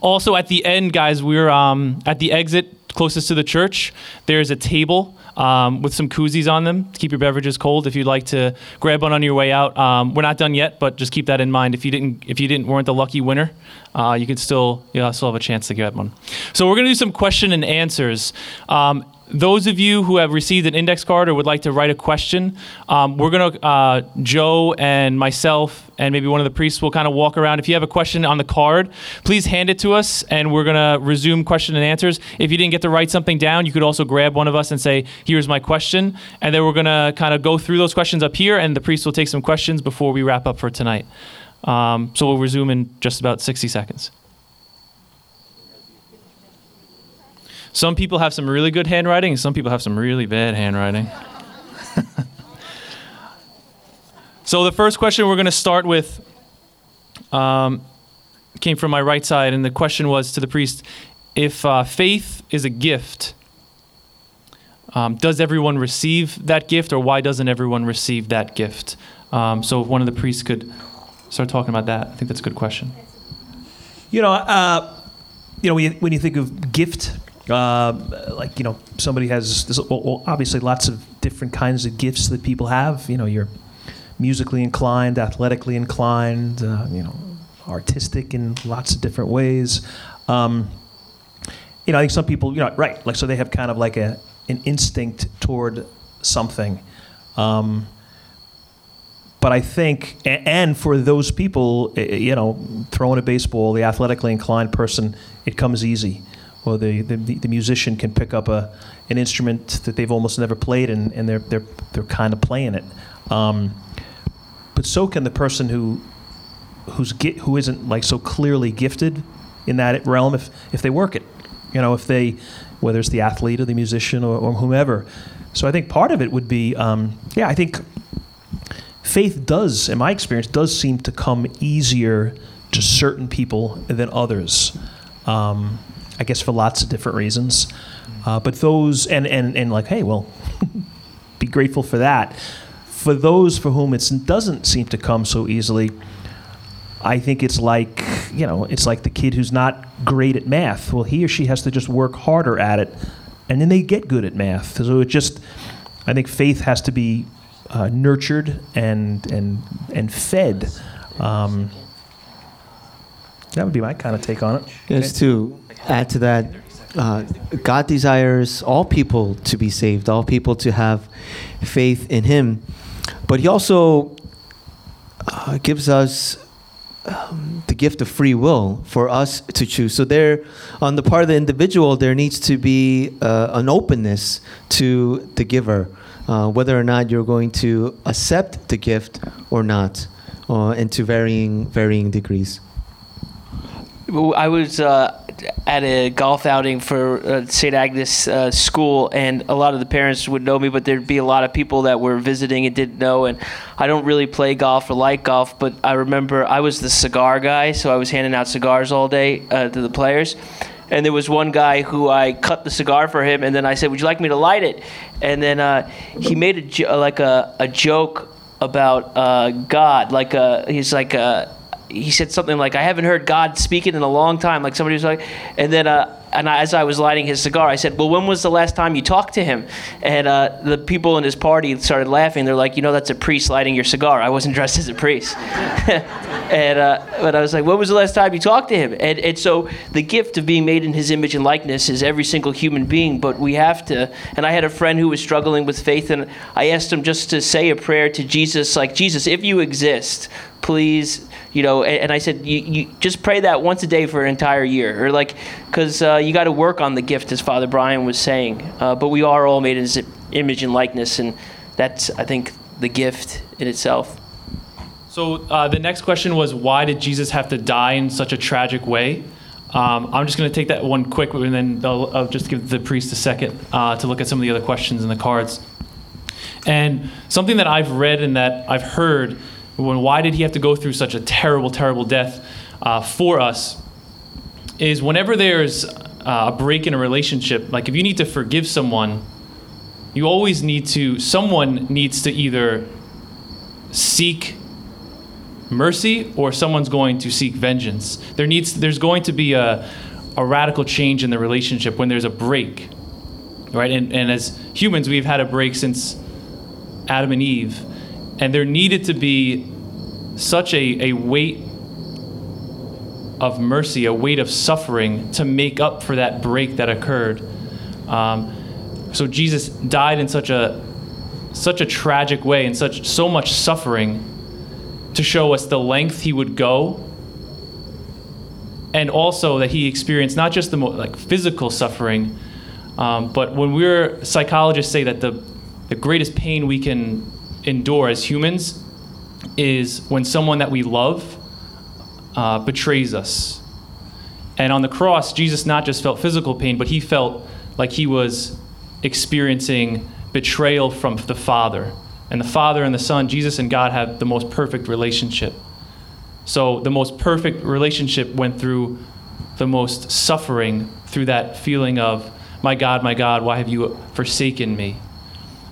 Also, at the end, guys, we're um, at the exit closest to the church. There's a table um, with some koozies on them to keep your beverages cold. If you'd like to grab one on your way out, um, we're not done yet, but just keep that in mind. If you didn't, if you didn't weren't the lucky winner, uh, you could still you know, still have a chance to get one. So we're gonna do some question and answers. Um, those of you who have received an index card or would like to write a question, um, we're going to, uh, Joe and myself and maybe one of the priests will kind of walk around. If you have a question on the card, please hand it to us and we're going to resume question and answers. If you didn't get to write something down, you could also grab one of us and say, here's my question. And then we're going to kind of go through those questions up here and the priest will take some questions before we wrap up for tonight. Um, so we'll resume in just about 60 seconds. Some people have some really good handwriting, and some people have some really bad handwriting. So the first question we're going to start with um, came from my right side, and the question was to the priest: If uh, faith is a gift, um, does everyone receive that gift, or why doesn't everyone receive that gift? Um, so if one of the priests could start talking about that, I think that's a good question. You know, uh, you know, when you, when you think of gift, uh, like you know, somebody has there's, well, obviously lots of different kinds of gifts that people have. You know, you're musically inclined, athletically inclined, uh, you know, artistic in lots of different ways. Um, you know, I think some people, you know, right, like so they have kind of like a an instinct toward something. Um, but I think, and for those people, you know, throwing a baseball, the athletically inclined person, it comes easy. Or the, the, the musician can pick up a, an instrument that they've almost never played and, and they're, they're, they're kind of playing it. Um, but so can the person who, who's get, who isn't like so clearly gifted in that realm if, if they work it. You know, if they, whether it's the athlete or the musician or, or whomever. So I think part of it would be, um, yeah, I think faith does, in my experience, does seem to come easier to certain people than others. Um, I guess for lots of different reasons. Uh, but those, and, and, and like, hey, well, be grateful for that. For those for whom it doesn't seem to come so easily, I think it's like, you know, it's like the kid who's not great at math. Well, he or she has to just work harder at it, and then they get good at math. So it just, I think faith has to be uh, nurtured and and and fed. Um, that would be my kind of take on it. Just to add to that, uh, God desires all people to be saved, all people to have faith in Him, but He also uh, gives us um, the gift of free will for us to choose. So there, on the part of the individual, there needs to be uh, an openness to the giver uh, whether or not you're going to accept the gift or not, uh, and to varying varying degrees. I was uh, at a golf outing for uh, St. Agnes uh, School, and a lot of the parents would know me, but there'd be a lot of people that were visiting and didn't know. And I don't really play golf or like golf, but I remember I was the cigar guy, so I was handing out cigars all day uh, to the players and there was one guy who I cut the cigar for him, and then I said, "Would you like me to light it?" And then uh, he made a jo- like a, a joke about uh, God, like a, he's like a, he said something like, "I haven't heard God speaking in a long time." Like somebody was like, and then uh, and as I was lighting his cigar, I said, "Well, when was the last time you talked to him?" And uh, the people in his party started laughing. They're like, "You know, that's a priest lighting your cigar. I wasn't dressed as a priest." and uh, but I was like, "When was the last time you talked to him?" And and so the gift of being made in His image and likeness is every single human being. But we have to. And I had a friend who was struggling with faith, and I asked him just to say a prayer to Jesus, like Jesus, if you exist, please you know and, and i said you, you just pray that once a day for an entire year. Or like because uh, you got to work on the gift as father brian was saying. Uh, but we are all made in his image and likeness and that's i think the gift in itself. So uh, the next question was why did jesus have to die in such a tragic way? Um, i'm just going to take that one quick and then I'll, I'll just give the priest a second uh, to look at some of the other questions in the cards. And something that i've read and that i've heard when why did he have to go through such a terrible, terrible death uh, for us, is whenever there's uh, a break in a relationship, like if you need to forgive someone, you always need to, someone needs to either seek mercy or someone's going to seek vengeance. There needs, there's going to be a, a radical change in the relationship when there's a break, right? And, and as humans, we've had a break since Adam and Eve. And there needed to be such a, a weight of mercy, a weight of suffering to make up for that break that occurred. Um, so Jesus died in such a such a tragic way and such so much suffering to show us the length he would go and also that he experienced not just the like physical suffering um, but when we're psychologists say that the the greatest pain we can endure as humans is when someone that we love uh, betrays us. And on the cross, Jesus not just felt physical pain, but he felt like he was experiencing betrayal from the Father. And the Father and the Son, Jesus and God, have the most perfect relationship. So the most perfect relationship went through the most suffering through that feeling of, My God, my God, why have you forsaken me?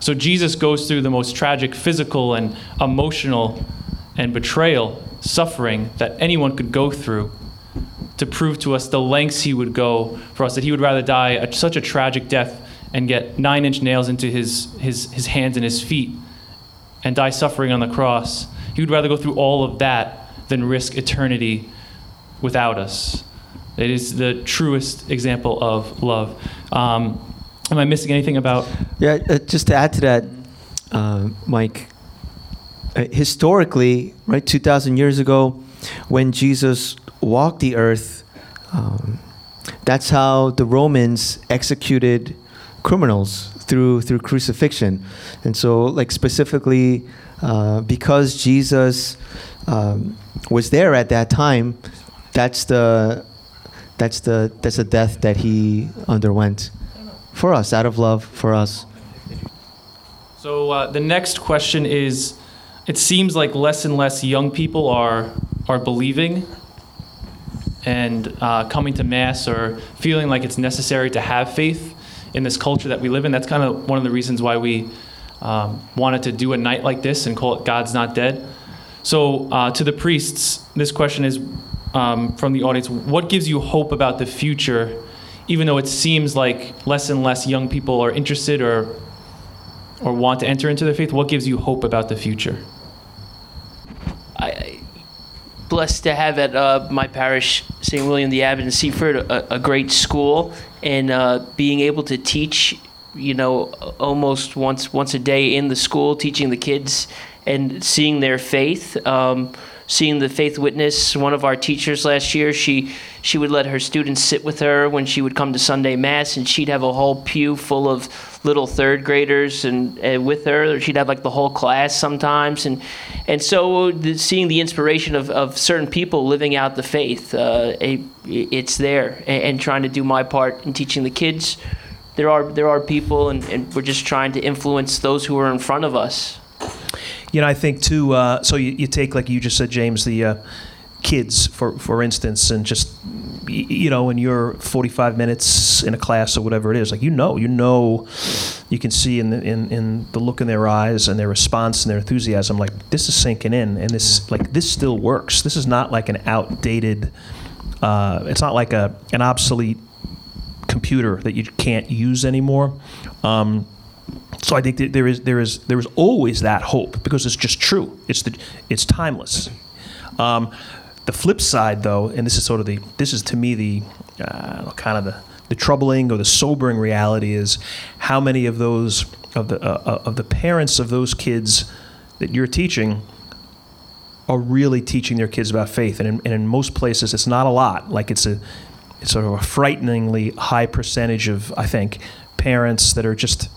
So Jesus goes through the most tragic physical and emotional and betrayal, suffering that anyone could go through to prove to us the lengths he would go for us, that he would rather die a, such a tragic death and get nine inch nails into his, his, his hands and his feet and die suffering on the cross. He would rather go through all of that than risk eternity without us. It is the truest example of love. Um, am I missing anything about? Yeah, uh, just to add to that, uh, Mike, uh, historically, right, 2,000 years ago, when Jesus walked the earth, um, that's how the Romans executed criminals through through crucifixion, and so like specifically uh, because Jesus um, was there at that time, that's the that's the that's the death that he underwent for us out of love for us. So uh, the next question is: It seems like less and less young people are are believing and uh, coming to mass or feeling like it's necessary to have faith in this culture that we live in. That's kind of one of the reasons why we um, wanted to do a night like this and call it God's Not Dead. So, uh, to the priests, this question is um, from the audience What gives you hope about the future, even though it seems like less and less young people are interested or, or want to enter into their faith? What gives you hope about the future? I, blessed to have at uh, my parish, St. William the Abbot in Seaford, a, a great school, and uh, being able to teach, you know, almost once once a day in the school, teaching the kids and seeing their faith. Um, seeing the faith witness one of our teachers last year she she would let her students sit with her when she would come to sunday mass and she'd have a whole pew full of little third graders and, and with her she'd have like the whole class sometimes and and so the, seeing the inspiration of, of certain people living out the faith uh, it's there and, and, trying to do my part in teaching the kids. There are there are people and, and we're just trying to influence those who are in front of us you know, I think too. Uh, so you, you take like you just said, James, the uh, kids for for instance, and just you know, when you're 45 minutes in a class or whatever it is, like you know, you know, you can see in the in, in the look in their eyes and their response and their enthusiasm, like this is sinking in, and this like this still works. This is not like an outdated. Uh, it's not like a an obsolete computer that you can't use anymore. Um, so I think that there is there is there is always that hope because it's just true. It's the it's timeless. Um, the flip side, though, and this is sort of the this is to me the uh, kind of the the troubling or the sobering reality is how many of those of the uh, uh of the parents of those kids that you're teaching are really teaching their kids about faith, and in, and in most places it's not a lot. Like it's a it's sort of a frighteningly high percentage of I think parents that are just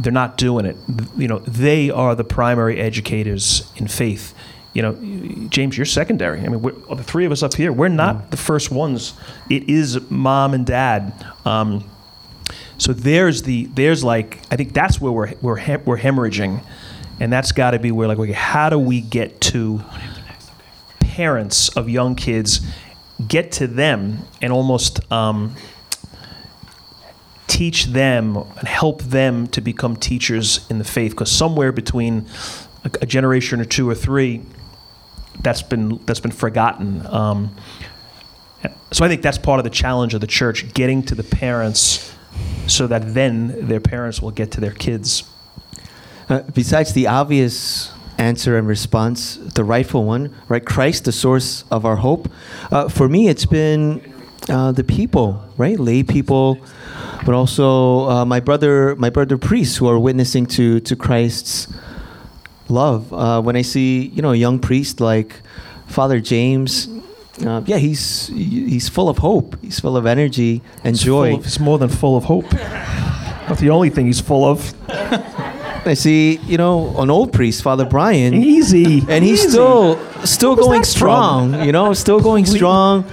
they're not doing it. You know, they are the primary educators in faith. You know, James, you're secondary. I mean, the three of us up here, we're not mm. the first ones. It is mom and dad. Um, so there's the there's like I think that's where we're we're he- we're hemorrhaging, and that's got to be where like okay, how do we get to parents of young kids, get to them and almost um, teach them and help them to become teachers in the faith because somewhere between a, a, generation or two or three that's been that's been forgotten. Um, so I think that's part of the challenge of the church getting to the parents so that then their parents will get to their kids. Uh, besides the obvious answer and response the rightful one right Christ the source of our hope. Uh, for me it's been uh, the people right? Lay people but also uh, my brother, my brother priests who are witnessing to to Christ's love. Uh, when I see you know a young priest like Father James, uh, yeah, he's he's full of hope. He's full of energy and he's joy. Of, he's more than full of hope. Not the only thing he's full of. I see, you know, an old priest, Father Brian. Easy. And he's Easy. still still going strong, you know, still going strong.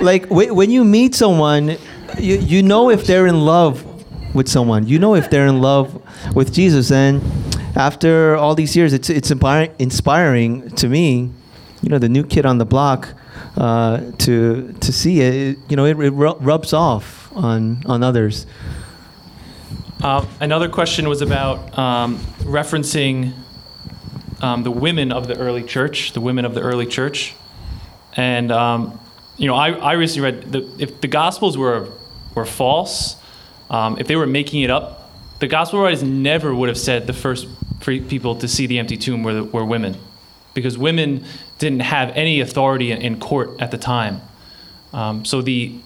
Like w- when you meet someone you, you know if they're in love with someone. You know if they're in love with Jesus. And after all these years, it's it's inspiring, to me. You know, the new kid on the block. Uh, to to see it, it you know, it, it rubs off on on others. Um, another question was about um, referencing um, the women of the early church, the women of the early church. And, um, you know, I, I recently read if the Gospels were, were false, um, if they were making it up, the Gospel writers never would have said the first people to see the empty tomb were, were women. Because women didn't have any authority in, in court at the time. Um, so the,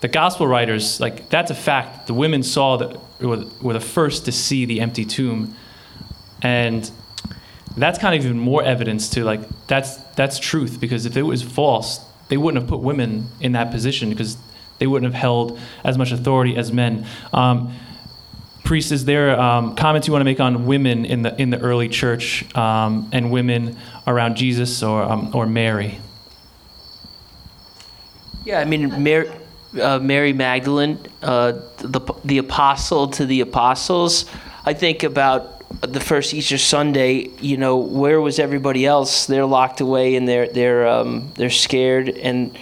the gospel writers, like that's a fact. The women saw that were, were the first to see the empty tomb, and that's kind of even more evidence to like that's that's truth because if it was false, they wouldn't have put women in that position because they wouldn't have held as much authority as men. Um, priest, is there um, comments you want to make on women in the in the early church um, and women around Jesus or um, or Mary? Yeah, I mean, Mary uh, Mary Magdalene, uh, the, the apostle to the apostles. I think about the first Easter Sunday. You know, where was everybody else? They're locked away and they're they're um, they're scared and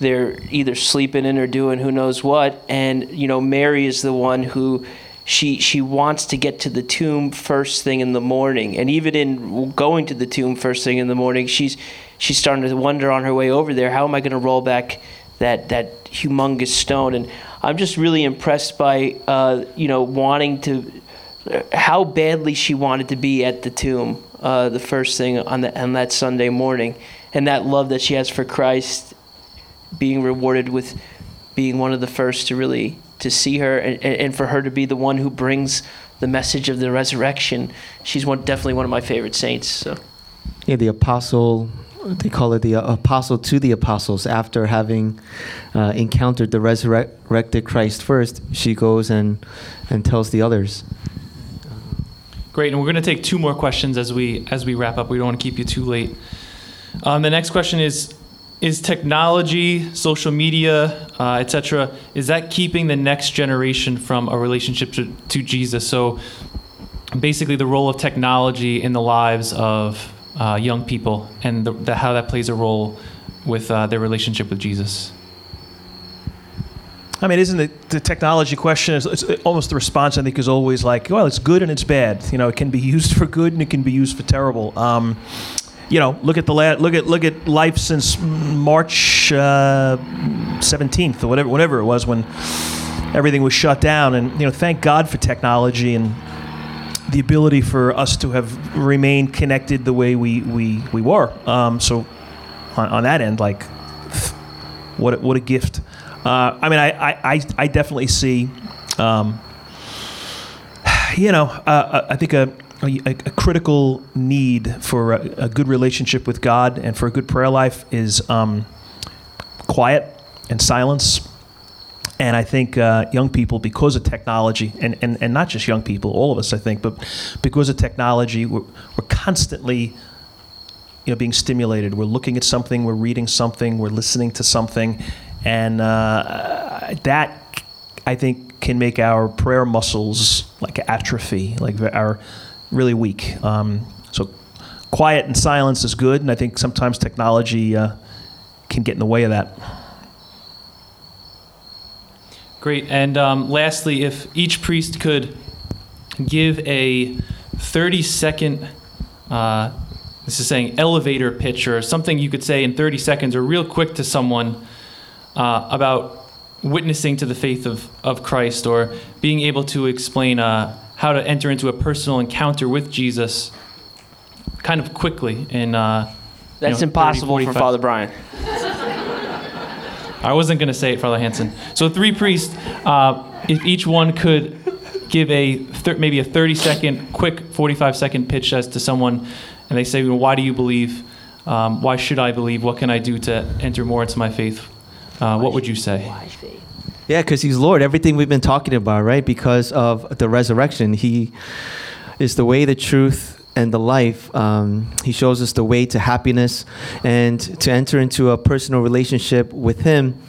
they're either sleeping in or doing who knows what. And you know, Mary is the one who she she wants to get to the tomb first thing in the morning and even in going to the tomb first thing in the morning she's she's starting to wonder on her way over there how am i going to roll back that that humongous stone. And I'm just really impressed by uh, you know wanting to how badly she wanted to be at the tomb uh, the first thing on the on that Sunday morning, and that love that she has for Christ, being rewarded with being one of the first to really to see her and, and for her to be the one who brings the message of the resurrection. She's one definitely one of my favorite saints. So. Yeah, the apostle they call it the uh, apostle to the apostles. After having uh, encountered the resurrected Christ first, she goes and and tells the others. Great, and we're going to take two more questions as we as we wrap up. We don't want to keep you too late. Um, the next question is: Is technology, social media, uh, etc., is that keeping the next generation from a relationship to, to Jesus? So, basically, the role of technology in the lives of uh, young people and the, the, how that plays a role with uh, their relationship with Jesus. I mean, isn't the, the technology question is it's almost the response I think is always like, well, it's good and it's bad. You know, it can be used for good and it can be used for terrible. Um, you know, look at the la- look at look at life since March uh, seventeenth uh, or whatever whatever it was when everything was shut down. And you know, thank God for technology and the ability for us to have remained connected the way we we, we were. Um, so on, on, that end, like what a, what a gift. Uh, I mean, I, I, I definitely see, um, you know, uh, uh, I think a, a, a, critical need for a, a, good relationship with God and for a good prayer life is um, quiet and silence and I think uh, young people, because of technology, and, and, and not just young people, all of us, I think, but because of technology, we're, we're constantly you know, being stimulated. We're looking at something, we're reading something, we're listening to something, and uh, that I think can make our prayer muscles like atrophy, like our really weak. Um, so quiet and silence is good, and I think sometimes technology uh, can get in the way of that. Great. And um, lastly, if each priest could give a 30 second, uh, this is saying elevator pitch or something you could say in 30 seconds or real quick to someone uh, about witnessing to the faith of, of Christ or being able to explain uh, how to enter into a personal encounter with Jesus kind of quickly in. Uh, That's you know, impossible 30, for Father Brian. I wasn't going to say it, Father Hanson. So three priests, uh, if each one could give a thir- maybe a 30 second, quick 45 second pitch as to someone, and they say, well, "Why do you believe? Um, why should I believe? What can I do to enter more into my faith?" Uh, what would you say? Yeah, because he's Lord. Everything we've been talking about, right? Because of the resurrection, he is the way, the truth, and the life. Um, he shows us the way to happiness and to enter into a personal relationship with Him.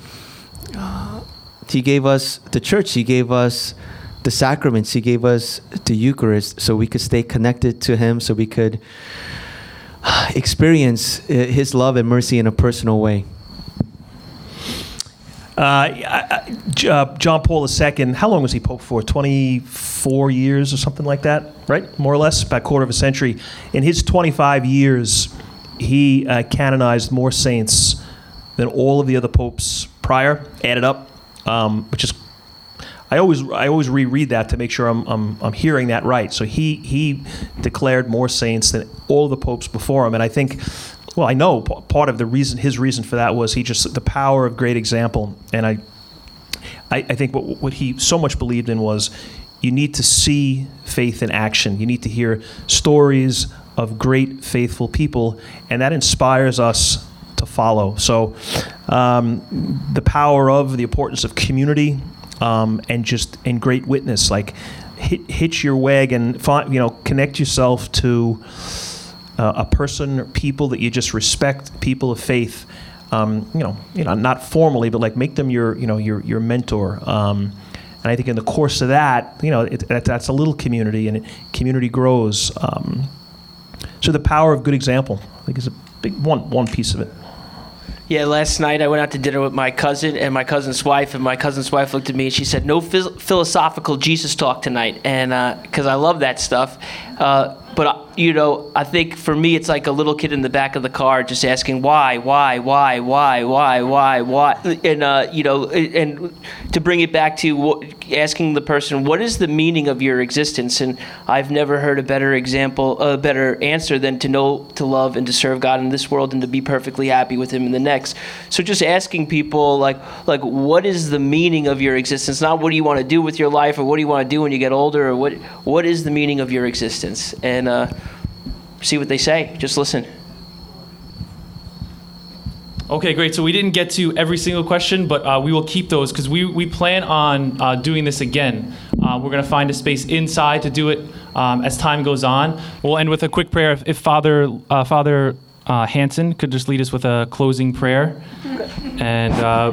He gave us the church. He gave us the sacraments. He gave us the Eucharist so we could stay connected to Him, so we could experience uh, His love and mercy in a personal way. Uh, uh, John Paul II, how long was he Pope for? 24 years or something like that, right? More or less, about a quarter of a century. In his 25 years, he uh, canonized more saints than all of the other popes prior, added up, um, which is I always I always reread that to make sure I'm, I'm, I'm hearing that right. So he he declared more saints than all the popes before him, and I think, well, I know part of the reason his reason for that was he just the power of great example, and I I, I think what what he so much believed in was you need to see faith in action. You need to hear stories of great faithful people, and that inspires us to follow. So, um, the power of the importance of community um, and just and great witness, like hit, hitch your wagon, find, you know, connect yourself to uh, a person people that you just respect, people of faith. Um, you know, you know, not formally, but like make them your, you know, your your mentor. Um, and I think in the course of that, you know, it, that, that's a little community, and it, community grows. Um, so the power of good example, I think, is a big one one piece of it. Yeah, last night I went out to dinner with my cousin and my cousin's wife, and my cousin's wife looked at me and she said, "No philosophical Jesus talk tonight," and because I love that stuff. Uh, but uh, you know, I think for me, it's like a little kid in the back of the car just asking why, why, why, why, why, why, why, and uh, you know, and to bring it back to asking the person, what is the meaning of your existence? And I've never heard a better example, a better answer than to know, to love, and to serve God in this world, and to be perfectly happy with Him in the next. So just asking people, like, like, what is the meaning of your existence? Not what do you want to do with your life, or what do you want to do when you get older, or what, what is the meaning of your existence? And uh, see what they say. Just listen. Okay, great. So we didn't get to every single question, but uh, we will keep those because we, we plan on uh, doing this again. Uh, we're going to find a space inside to do it um, as time goes on. We'll end with a quick prayer. If, if Father uh, Father uh, Hanson could just lead us with a closing prayer, and uh,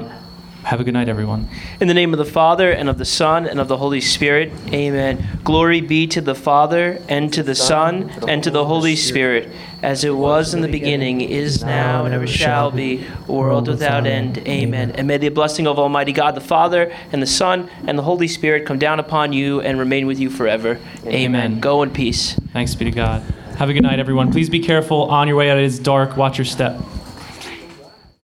have a good night, everyone. In the name of the Father, and of the Son, and of the Holy Spirit. Amen. Glory be to the Father, and to the Son, and to the Holy Spirit, as it was in the beginning, is now, and ever shall be, world without end. Amen. And may the blessing of Almighty God, the Father, and the Son, and the Holy Spirit come down upon you and remain with you forever. Amen. Go in peace. Thanks be to God. Have a good night, everyone. Please be careful on your way out. It is dark. Watch your step.